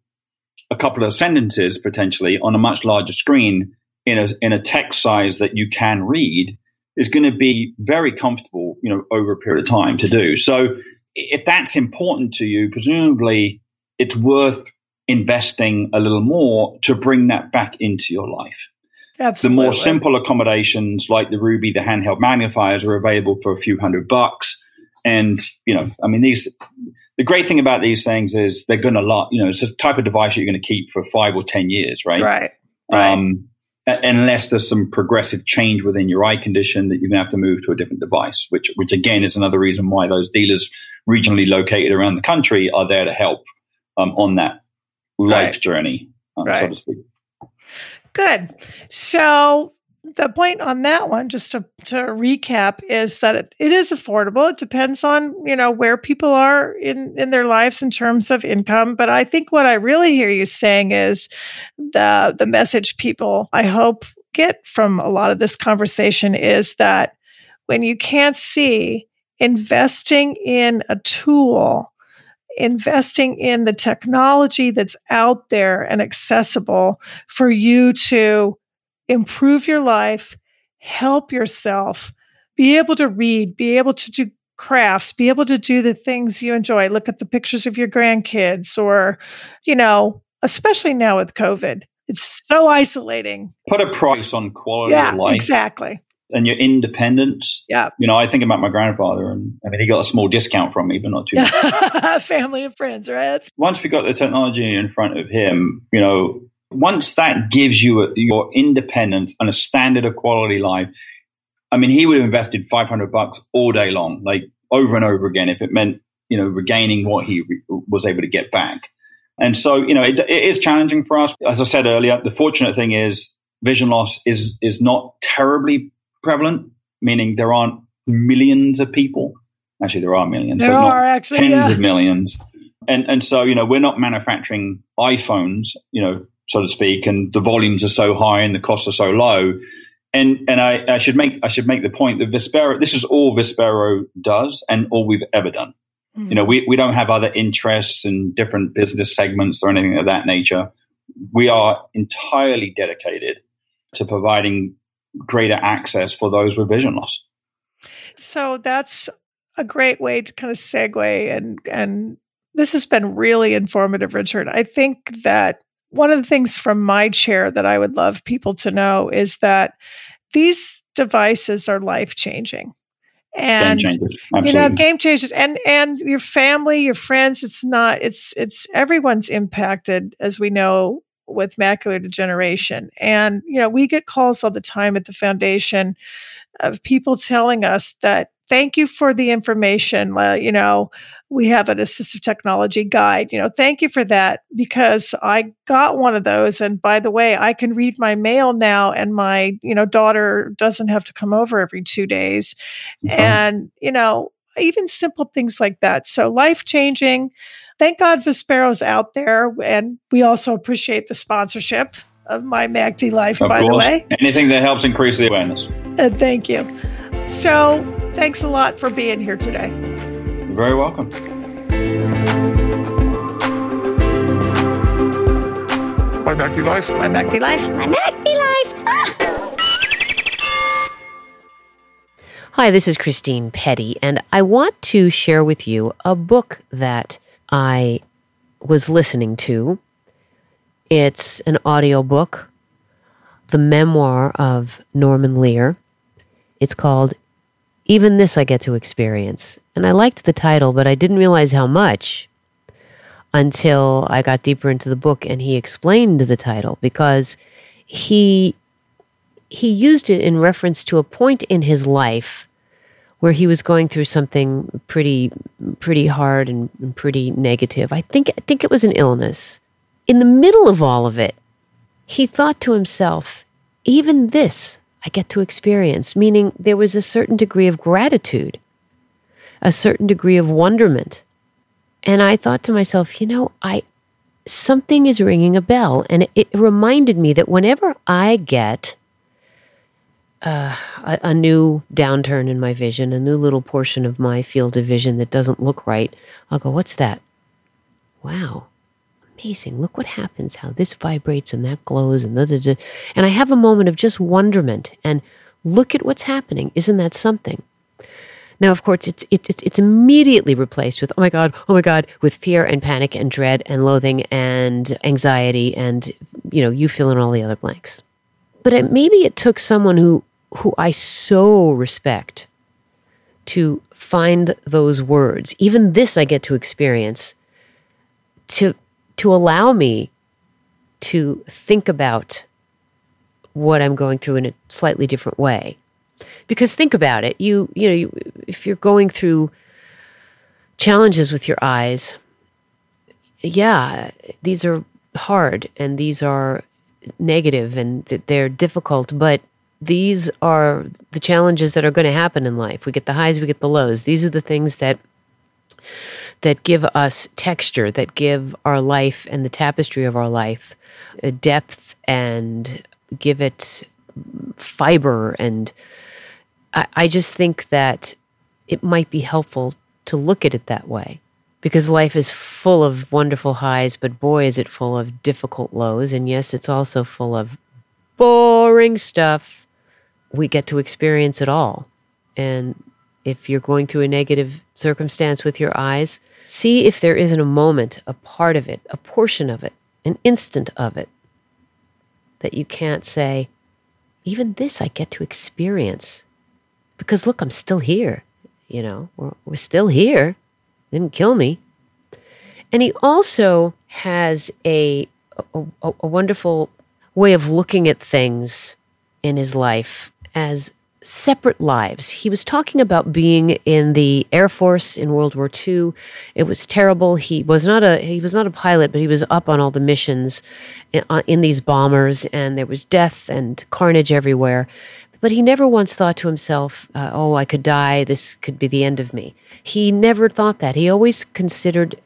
a couple of sentences potentially on a much larger screen in a in a text size that you can read is going to be very comfortable, you know, over a period of time to do. So if that's important to you, presumably it's worth investing a little more to bring that back into your life. Absolutely. The more simple accommodations like the Ruby, the handheld magnifiers are available for a few hundred bucks. And, you know, I mean, these, the great thing about these things is they're going to last, you know, it's a type of device you're going to keep for five or 10 years, right? Right. Um, right. Um, unless there's some progressive change within your eye condition that you're going to have to move to a different device, which, which again is another reason why those dealers regionally located around the country are there to help um, on that life right. journey, um, right. so to speak. Good. So the point on that one, just to, to recap, is that it, it is affordable. It depends on you know where people are in in their lives in terms of income. But I think what I really hear you saying is the the message people I hope get from a lot of this conversation is that when you can't see investing in a tool investing in the technology that's out there and accessible for you to improve your life, help yourself, be able to read, be able to do crafts, be able to do the things you enjoy. Look at the pictures of your grandkids, or, you know, especially now with COVID, it's so isolating. Put a price on quality yeah, of life. Exactly. And your independence. Yeah. You know, I think about my grandfather, and I mean, he got a small discount from me, but not too much. Family and friends, right? Once we got the technology in front of him, you know, once that gives you a, your independence and a standard of quality life, I mean, he would have invested 500 bucks all day long, like over and over again, if it meant, you know, regaining what he re- was able to get back. And so, you know, it, it is challenging for us. As I said earlier, the fortunate thing is vision loss is, is not terribly prevalent, meaning there aren't millions of people. Actually, there are millions. There are actually tens yeah. of millions. And, and so, you know, we're not manufacturing iPhones, you know, so to speak, and the volumes are so high and the costs are so low. And and I, I should make I should make the point that Vispero this is all Vispero does and all we've ever done. Mm-hmm. You know, we, we don't have other interests and different business segments or anything of that nature. We are entirely dedicated to providing greater access for those with vision loss. So that's a great way to kind of segue and and this has been really informative, Richard. I think that one of the things from my chair that I would love people to know is that these devices are life changing. And you know, game changers and and your family, your friends, it's not it's it's everyone's impacted as we know with macular degeneration. And you know, we get calls all the time at the foundation of people telling us that thank you for the information. Uh, you know, we have an assistive technology guide. You know, thank you for that because I got one of those. And by the way, I can read my mail now, and my you know daughter doesn't have to come over every two days. Mm-hmm. And you know, even simple things like that. So life changing. Thank God Vispero's out there, and we also appreciate the sponsorship of my MACD Life. Of by course. the way, anything that helps increase the awareness. Uh, thank you. So, thanks a lot for being here today. You're very welcome. My MACD Life. My MACD Life. My MACD Life. Ah! Hi, this is Christine Petty, and I want to share with you a book that I was listening to. It's an audiobook, the memoir of Norman Lear. It's called Even This I Get to Experience. And I liked the title, but I didn't realize how much until I got deeper into the book and he explained the title because he he used it in reference to a point in his life where he was going through something pretty pretty hard and, pretty negative. I think I think it was an illness. In the middle of all of it, he thought to himself, even this I get to experience, meaning there was a certain degree of gratitude, a certain degree of wonderment. And I thought to myself, you know, I something is ringing a bell. And it, reminded me that whenever I get uh, a, a new downturn in my vision, a new little portion of my field of vision that doesn't look right, I'll go, What's that? Wow, amazing. Look what happens, how this vibrates and that glows. And, da, da, da. and I have a moment of just wonderment and look at what's happening. Isn't that something? Now, of course, it's, it's, it's immediately replaced with, oh my God, oh my God, with fear and panic and dread and loathing and anxiety and, you know, you fill in all the other blanks. But it, maybe it took someone who, who I so respect to find those words. Even this I get to experience to, to allow me to think about what I'm going through in a slightly different way. Because think about it you you know you, if you're going through challenges with your eyes yeah these are hard and these are negative and they're difficult but these are the challenges that are going to happen in life. We get the highs we get the lows. These are the things that that give us texture that give our life and the tapestry of our life depth and give it fiber and I, I just think that it might be helpful to look at it that way because life is full of wonderful highs, but boy, is it full of difficult lows. And yes, it's also full of boring stuff. We get to experience it all. And if you're going through a negative circumstance with your eyes, see if there isn't a moment, a part of it, a portion of it, an instant of it that you can't say, even this I get to experience because look, I'm still here. You know, we're, we're still here. Didn't kill me. And he also has a, a, a wonderful way of looking at things in his life as separate lives. He was talking about being in the Air Force in World War II. It was terrible. He was not a he was not a pilot, but he was up on all the missions in, uh, in these bombers, and there was death and carnage everywhere. But he never once thought to himself, uh, oh, I could die. This could be the end of me. He never thought that. He always considered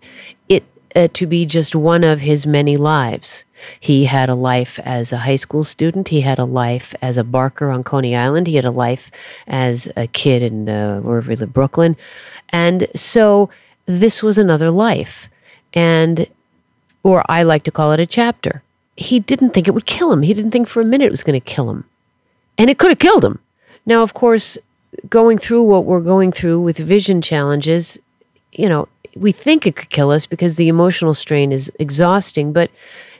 it uh, to be just one of his many lives. He had a life as a high school student. He had a life as a barker on Coney Island. He had a life as a kid in uh, wherever he lived, Brooklyn. And so this was another life. And, or I like to call it a chapter. He didn't think it would kill him. He didn't think for a minute it was going to kill him and it could have killed him. Now, of course, going through what we're going through with vision challenges, you know, we think it could kill us because the emotional strain is exhausting, but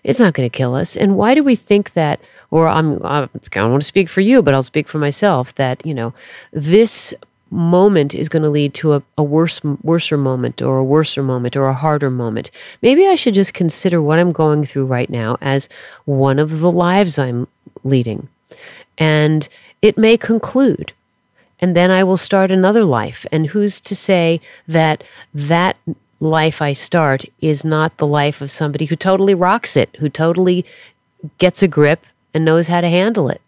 it's not going to kill us. And why do we think that? Or I'm, I don't want to speak for you, but I'll speak for myself that, you know, this moment is going to lead to a, a worse, worser moment or a worser moment or a harder moment. Maybe I should just consider what I'm going through right now as one of the lives I'm leading and it may conclude. And then I will start another life. And who's to say that that life I start is not the life of somebody who totally rocks it, who totally gets a grip and knows how to handle it?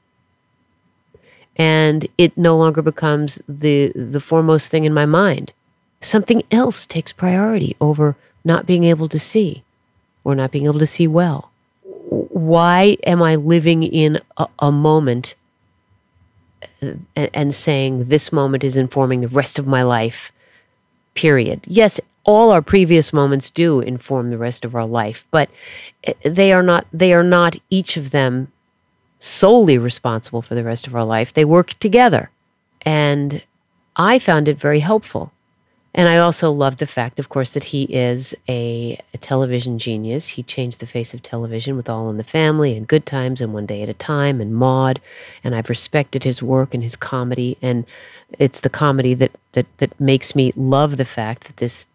And it no longer becomes the, the foremost thing in my mind. Something else takes priority over not being able to see or not being able to see well. Why am I living in a, a moment and, and saying this moment is informing the rest of my life, period. Yes, all our previous moments do inform the rest of our life, but eh, they are not they are not each of them solely responsible for the rest of our life. They work together. And I found it very helpful and I also love the fact, of course, that he is a, a, television genius. He changed the face of television with All in the Family and Good Times and One Day at a Time and Maude. And I've respected his work and his comedy. And it's the comedy that, that, that makes me love the fact that this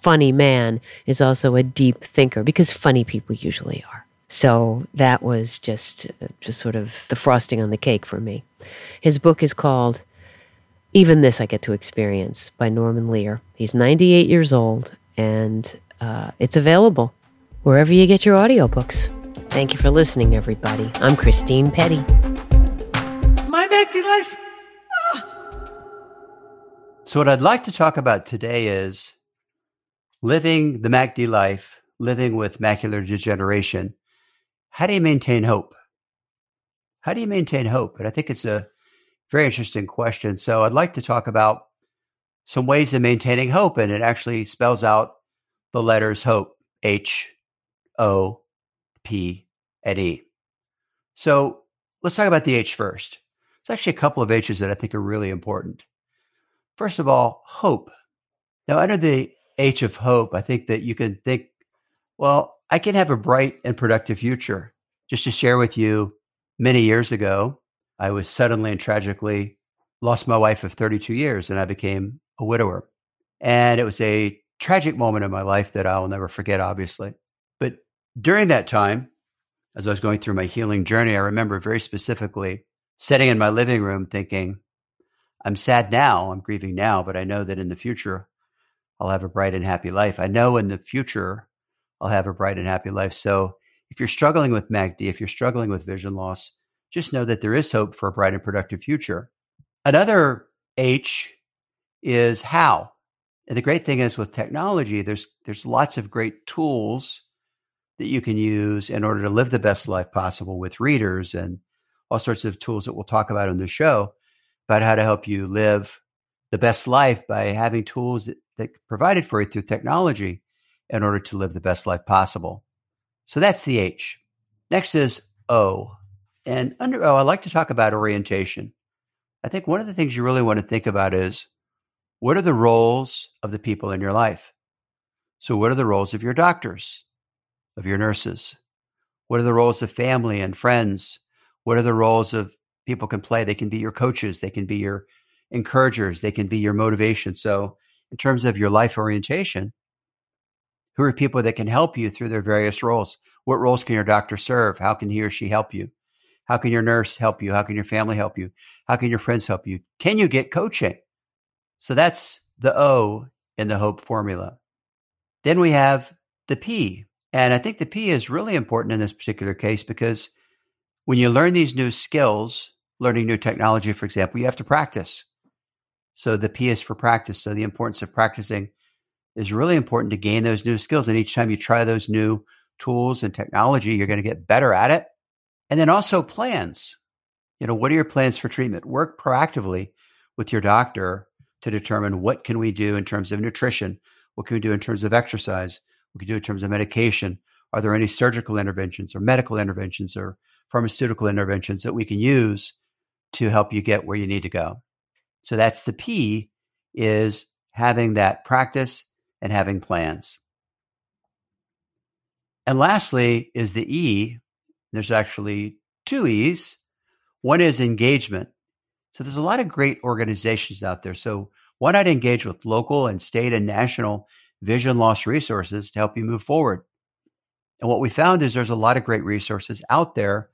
funny man is also a deep thinker because funny people usually are. So that was just, uh, just sort of the frosting on the cake for me. His book is called even this I get to experience by Norman Lear. He's 98 years old, and uh, it's available wherever you get your audiobooks. Thank you for listening, everybody. I'm Christine Petty. My MACD life. So, what I'd like to talk about today is living the MACD life, living with macular degeneration. How do you maintain hope? How do you maintain hope? And I think it's a very interesting question. So, I'd like to talk about some ways of maintaining hope, and it actually spells out the letters hope H, O, P, and E. So, let's talk about the H first. There's actually a couple of H's that I think are really important. First of all, hope. Now, under the H of hope, I think that you can think, well, I can have a bright and productive future. Just to share with you, many years ago, I was suddenly and tragically lost my wife of 32 years and I became a widower. And it was a tragic moment in my life that I'll never forget, obviously. But during that time, as I was going through my healing journey, I remember very specifically sitting in my living room thinking, I'm sad now, I'm grieving now, but I know that in the future I'll have a bright and happy life. I know in the future I'll have a bright and happy life. So if you're struggling with MACD, if you're struggling with vision loss, just know that there is hope for a bright and productive future. Another H is how. And the great thing is with technology, there's there's lots of great tools that you can use in order to live the best life possible with readers and all sorts of tools that we'll talk about on the show about how to help you live the best life by having tools that, that provided for you through technology in order to live the best life possible. So that's the H. Next is O. And under oh, I like to talk about orientation. I think one of the things you really want to think about is what are the roles of the people in your life? So, what are the roles of your doctors, of your nurses? What are the roles of family and friends? What are the roles of people can play? They can be your coaches, they can be your encouragers, they can be your motivation. So, in terms of your life orientation, who are people that can help you through their various roles? What roles can your doctor serve? How can he or she help you? How can your nurse help you? How can your family help you? How can your friends help you? Can you get coaching? So that's the O in the hope formula. Then we have the P. And I think the P is really important in this particular case because when you learn these new skills, learning new technology, for example, you have to practice. So the P is for practice. So the importance of practicing is really important to gain those new skills. And each time you try those new tools and technology, you're going to get better at it. And then also plans. You know, what are your plans for treatment? Work proactively with your doctor to determine what can we do in terms of nutrition? What can we do in terms of exercise? What can we do in terms of medication? Are there any surgical interventions or medical interventions or pharmaceutical interventions that we can use to help you get where you need to go? So that's the P is having that practice and having plans. And lastly is the E. There's actually two E's. One is engagement. So there's a lot of great organizations out there. So why not engage with local and state and national vision loss resources to help you move forward? And what we found is there's a lot of great resources out there,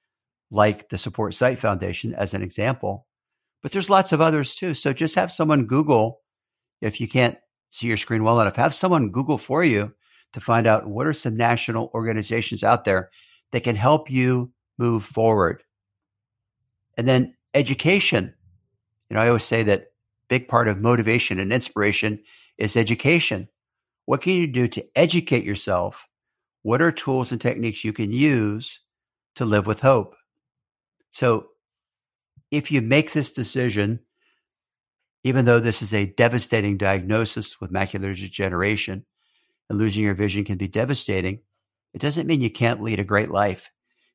like the Support Sight Foundation, as an example. But there's lots of others too. So just have someone Google if you can't see your screen well enough. Have someone Google for you to find out what are some national organizations out there that can help you move forward. And then education. You know, I always say that big part of motivation and inspiration is education. What can you do to educate yourself? What are tools and techniques you can use to live with hope? So, if you make this decision even though this is a devastating diagnosis with macular degeneration and losing your vision can be devastating, it doesn't mean you can't lead a great life.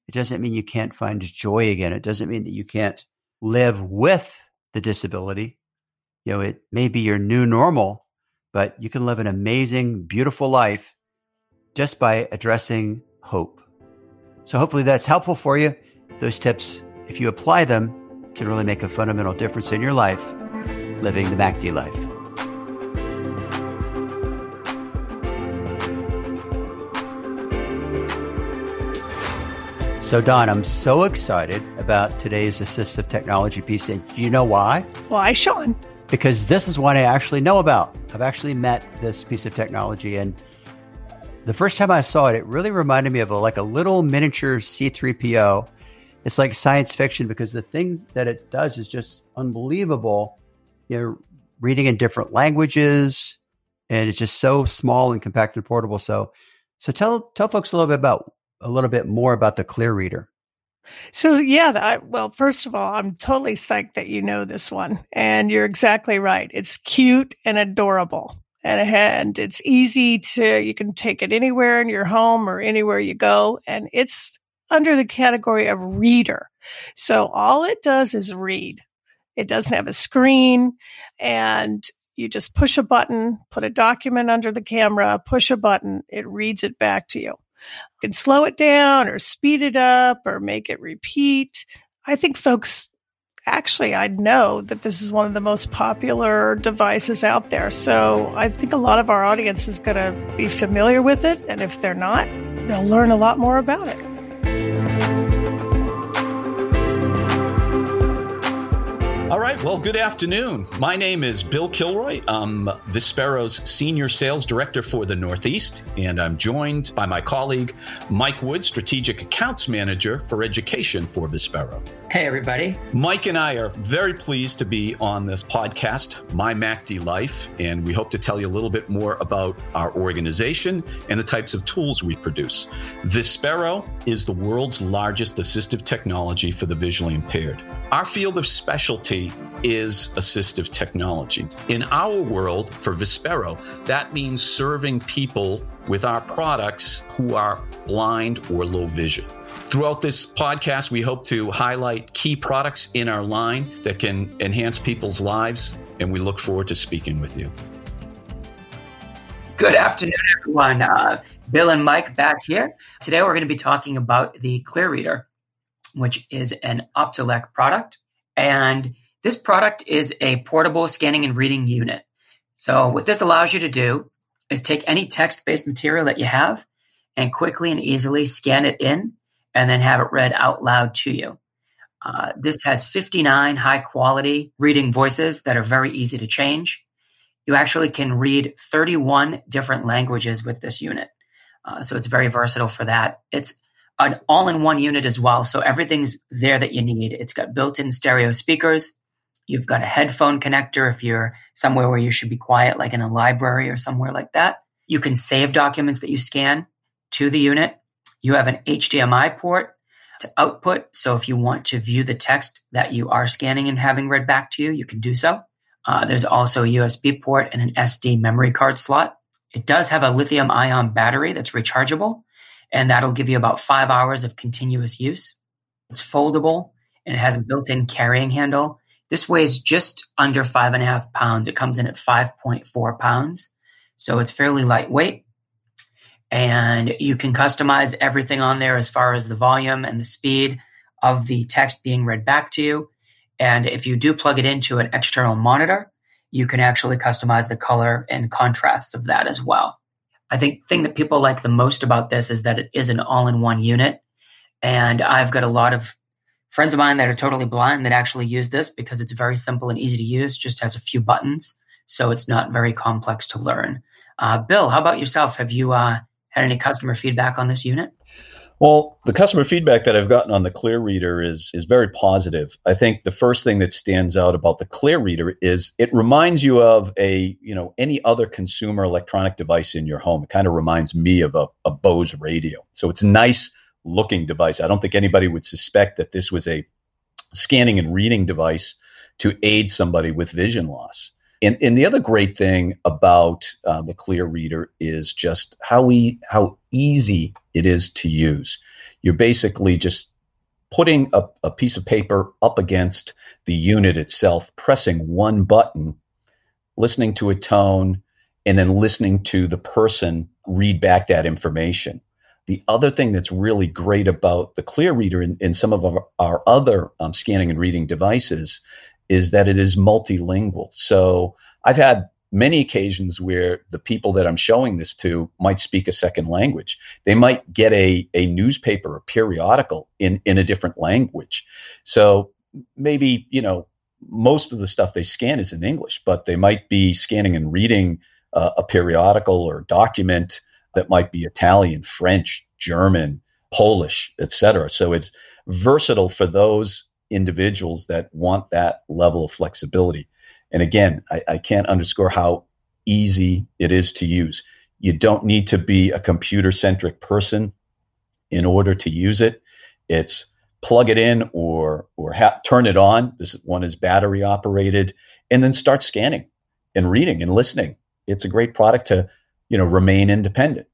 It doesn't mean you can't find joy again. It doesn't mean that you can't live with the disability. You know, it may be your new normal, but you can live an amazing, beautiful life just by addressing hope. So hopefully that's helpful for you. Those tips, if you apply them, can really make a fundamental difference in your life living the MACD life. So, Dawn, I'm so excited about today's assistive technology piece. And do you know why? Why, Sean? Because this is what I actually know about. I've actually met this piece of technology. And the first time I saw it, it really reminded me of a, like a little miniature C3PO it's like science fiction because the things that it does is just unbelievable. You know, reading in different languages, and it's just so small and compact and portable. So, so tell tell folks a little bit about a little bit more about the Clear Reader. So yeah, I, well, first of all, I'm totally psyched that you know this one, and you're exactly right. It's cute and adorable, and, and it's easy to you can take it anywhere in your home or anywhere you go, and it's under the category of reader. So all it does is read. It doesn't have a screen, and you just push a button, put a document under the camera, push a button, it reads it back to you. Can slow it down or speed it up or make it repeat. I think folks actually I know that this is one of the most popular devices out there. So I think a lot of our audience is going to be familiar with it and if they're not, they'll learn a lot more about it. All right. Well, good afternoon. My name is Bill Kilroy. I'm Vispero's Senior Sales Director for the Northeast, and I'm joined by my colleague, Mike Wood, Strategic Accounts Manager for Education for Vispero. Hey, everybody. Mike and I are very pleased to be on this podcast, My MACD Life, and we hope to tell you a little bit more about our organization and the types of tools we produce. Vispero is the world's largest assistive technology for the visually impaired. Our field of specialty is assistive technology. In our world, for Vispero, that means serving people with our products who are blind or low vision. Throughout this podcast, we hope to highlight key products in our line that can enhance people's lives, and we look forward to speaking with you. Good afternoon, everyone. Uh, Bill and Mike back here. Today, we're going to be talking about the Clear Reader, which is an Optelec product. And this product is a portable scanning and reading unit. So, what this allows you to do is take any text based material that you have and quickly and easily scan it in and then have it read out loud to you. Uh, this has 59 high quality reading voices that are very easy to change. You actually can read 31 different languages with this unit. Uh, so it's very versatile for that. It's an all in one unit as well. So everything's there that you need. It's got built in stereo speakers. You've got a headphone connector if you're somewhere where you should be quiet, like in a library or somewhere like that. You can save documents that you scan to the unit. You have an HDMI port to output. So if you want to view the text that you are scanning and having read back to you, you can do so. Uh, there's also a USB port and an SD memory card slot. It does have a lithium ion battery that's rechargeable, and that'll give you about five hours of continuous use. It's foldable and it has a built in carrying handle this weighs just under five and a half pounds. It comes in at 5.4 pounds. So it's fairly lightweight. And you can customize everything on there as far as the volume and the speed of the text being read back to you. And if you do plug it into an external monitor, you can actually customize the color and contrasts of that as well. I think thing that people like the most about this is that it is an all in one unit. And I've got a lot of friends of mine that are totally blind that actually use this because it's very simple and easy to use, just has a few buttons. So it's not very complex to learn. Uh, Bill, how about yourself? Have you uh, had any customer feedback on this unit? Well, the customer feedback that I've gotten on the Clear Reader is is very positive. I think the first thing that stands out about the Clear Reader is it reminds you of a you know any other consumer electronic device in your home. It kind of reminds me of a, a Bose radio. So it's nice looking device. I don't think anybody would suspect that this was a scanning and reading device to aid somebody with vision loss. And, and the other great thing about uh, the Clear Reader is just how we how easy it is to use. You're basically just putting a, a piece of paper up against the unit itself, pressing one button, listening to a tone, and then listening to the person read back that information. The other thing that's really great about the Clear Reader in, in some of our, our other um, scanning and reading devices is that it is multilingual. So I've had many occasions where the people that I'm showing this to might speak a second language. They might get a, a newspaper, a periodical in, in a different language. So maybe, you know, most of the stuff they scan is in English, but they might be scanning and reading uh, a periodical or document that might be Italian, French, German, Polish, etc. So it's versatile for those individuals that want that level of flexibility. And again, I, I can't underscore how easy it is to use. You don't need to be a computer centric person in order to use it. It's plug it in or or ha- turn it on. This one is battery operated, and then start scanning and reading and listening. It's a great product to you know remain independent.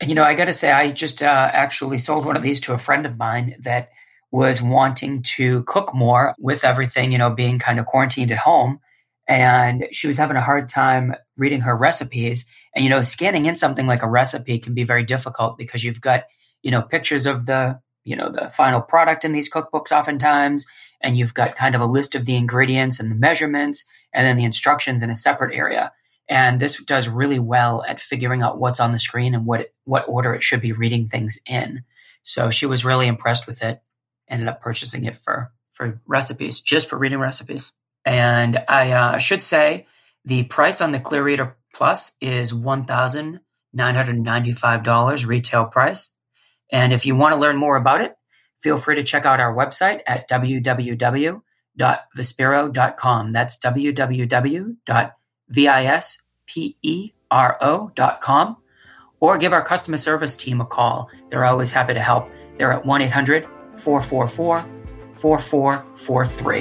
You know, I got to say, I just uh, actually sold one of these to a friend of mine that was wanting to cook more with everything, you know, being kind of quarantined at home. And she was having a hard time reading her recipes. And, you know, scanning in something like a recipe can be very difficult because you've got, you know, pictures of the, you know, the final product in these cookbooks oftentimes. And you've got kind of a list of the ingredients and the measurements and then the instructions in a separate area. And this does really well at figuring out what's on the screen and what, what order it should be reading things in. So she was really impressed with it ended up purchasing it for for recipes, just for reading recipes. And I uh, should say the price on the Clear Reader Plus is one thousand nine hundred ninety five dollars retail price. And if you want to learn more about it, feel free to check out our website at www.vispero.com. That's www.vispero.com. Or give our customer service team a call. They're always happy to help. They're at 1 800 444 4443.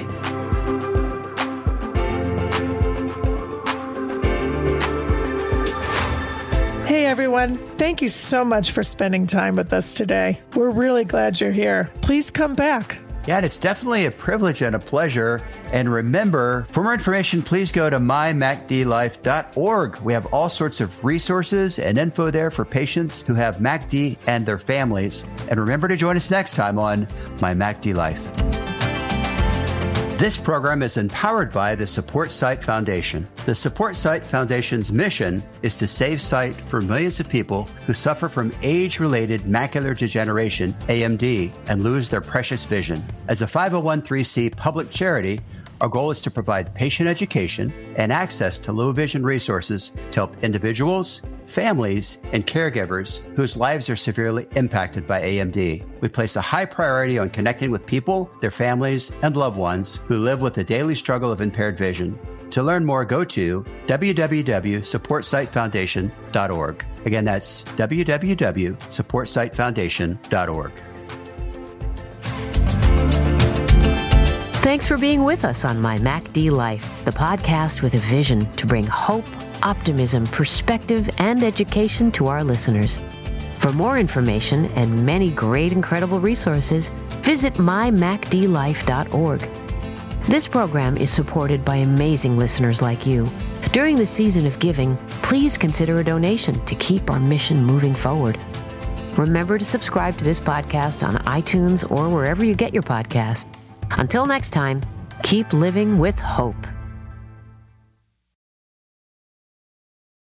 Hey everyone, thank you so much for spending time with us today. We're really glad you're here. Please come back. Yeah, it's definitely a privilege and a pleasure. And remember, for more information, please go to mymacdlife.org. We have all sorts of resources and info there for patients who have MACD and their families. And remember to join us next time on My MACD Life. This program is empowered by the Support Sight Foundation. The Support Sight Foundation's mission is to save sight for millions of people who suffer from age related macular degeneration, AMD, and lose their precious vision. As a 501c public charity, our goal is to provide patient education and access to low vision resources to help individuals, families, and caregivers whose lives are severely impacted by AMD. We place a high priority on connecting with people, their families, and loved ones who live with the daily struggle of impaired vision. To learn more, go to www.supportsightfoundation.org. Again, that's www.supportsightfoundation.org. Thanks for being with us on My MACD Life, the podcast with a vision to bring hope, optimism, perspective, and education to our listeners. For more information and many great, incredible resources, visit mymacdlife.org. This program is supported by amazing listeners like you. During the season of giving, please consider a donation to keep our mission moving forward. Remember to subscribe to this podcast on iTunes or wherever you get your podcast. Until next time, keep living with hope.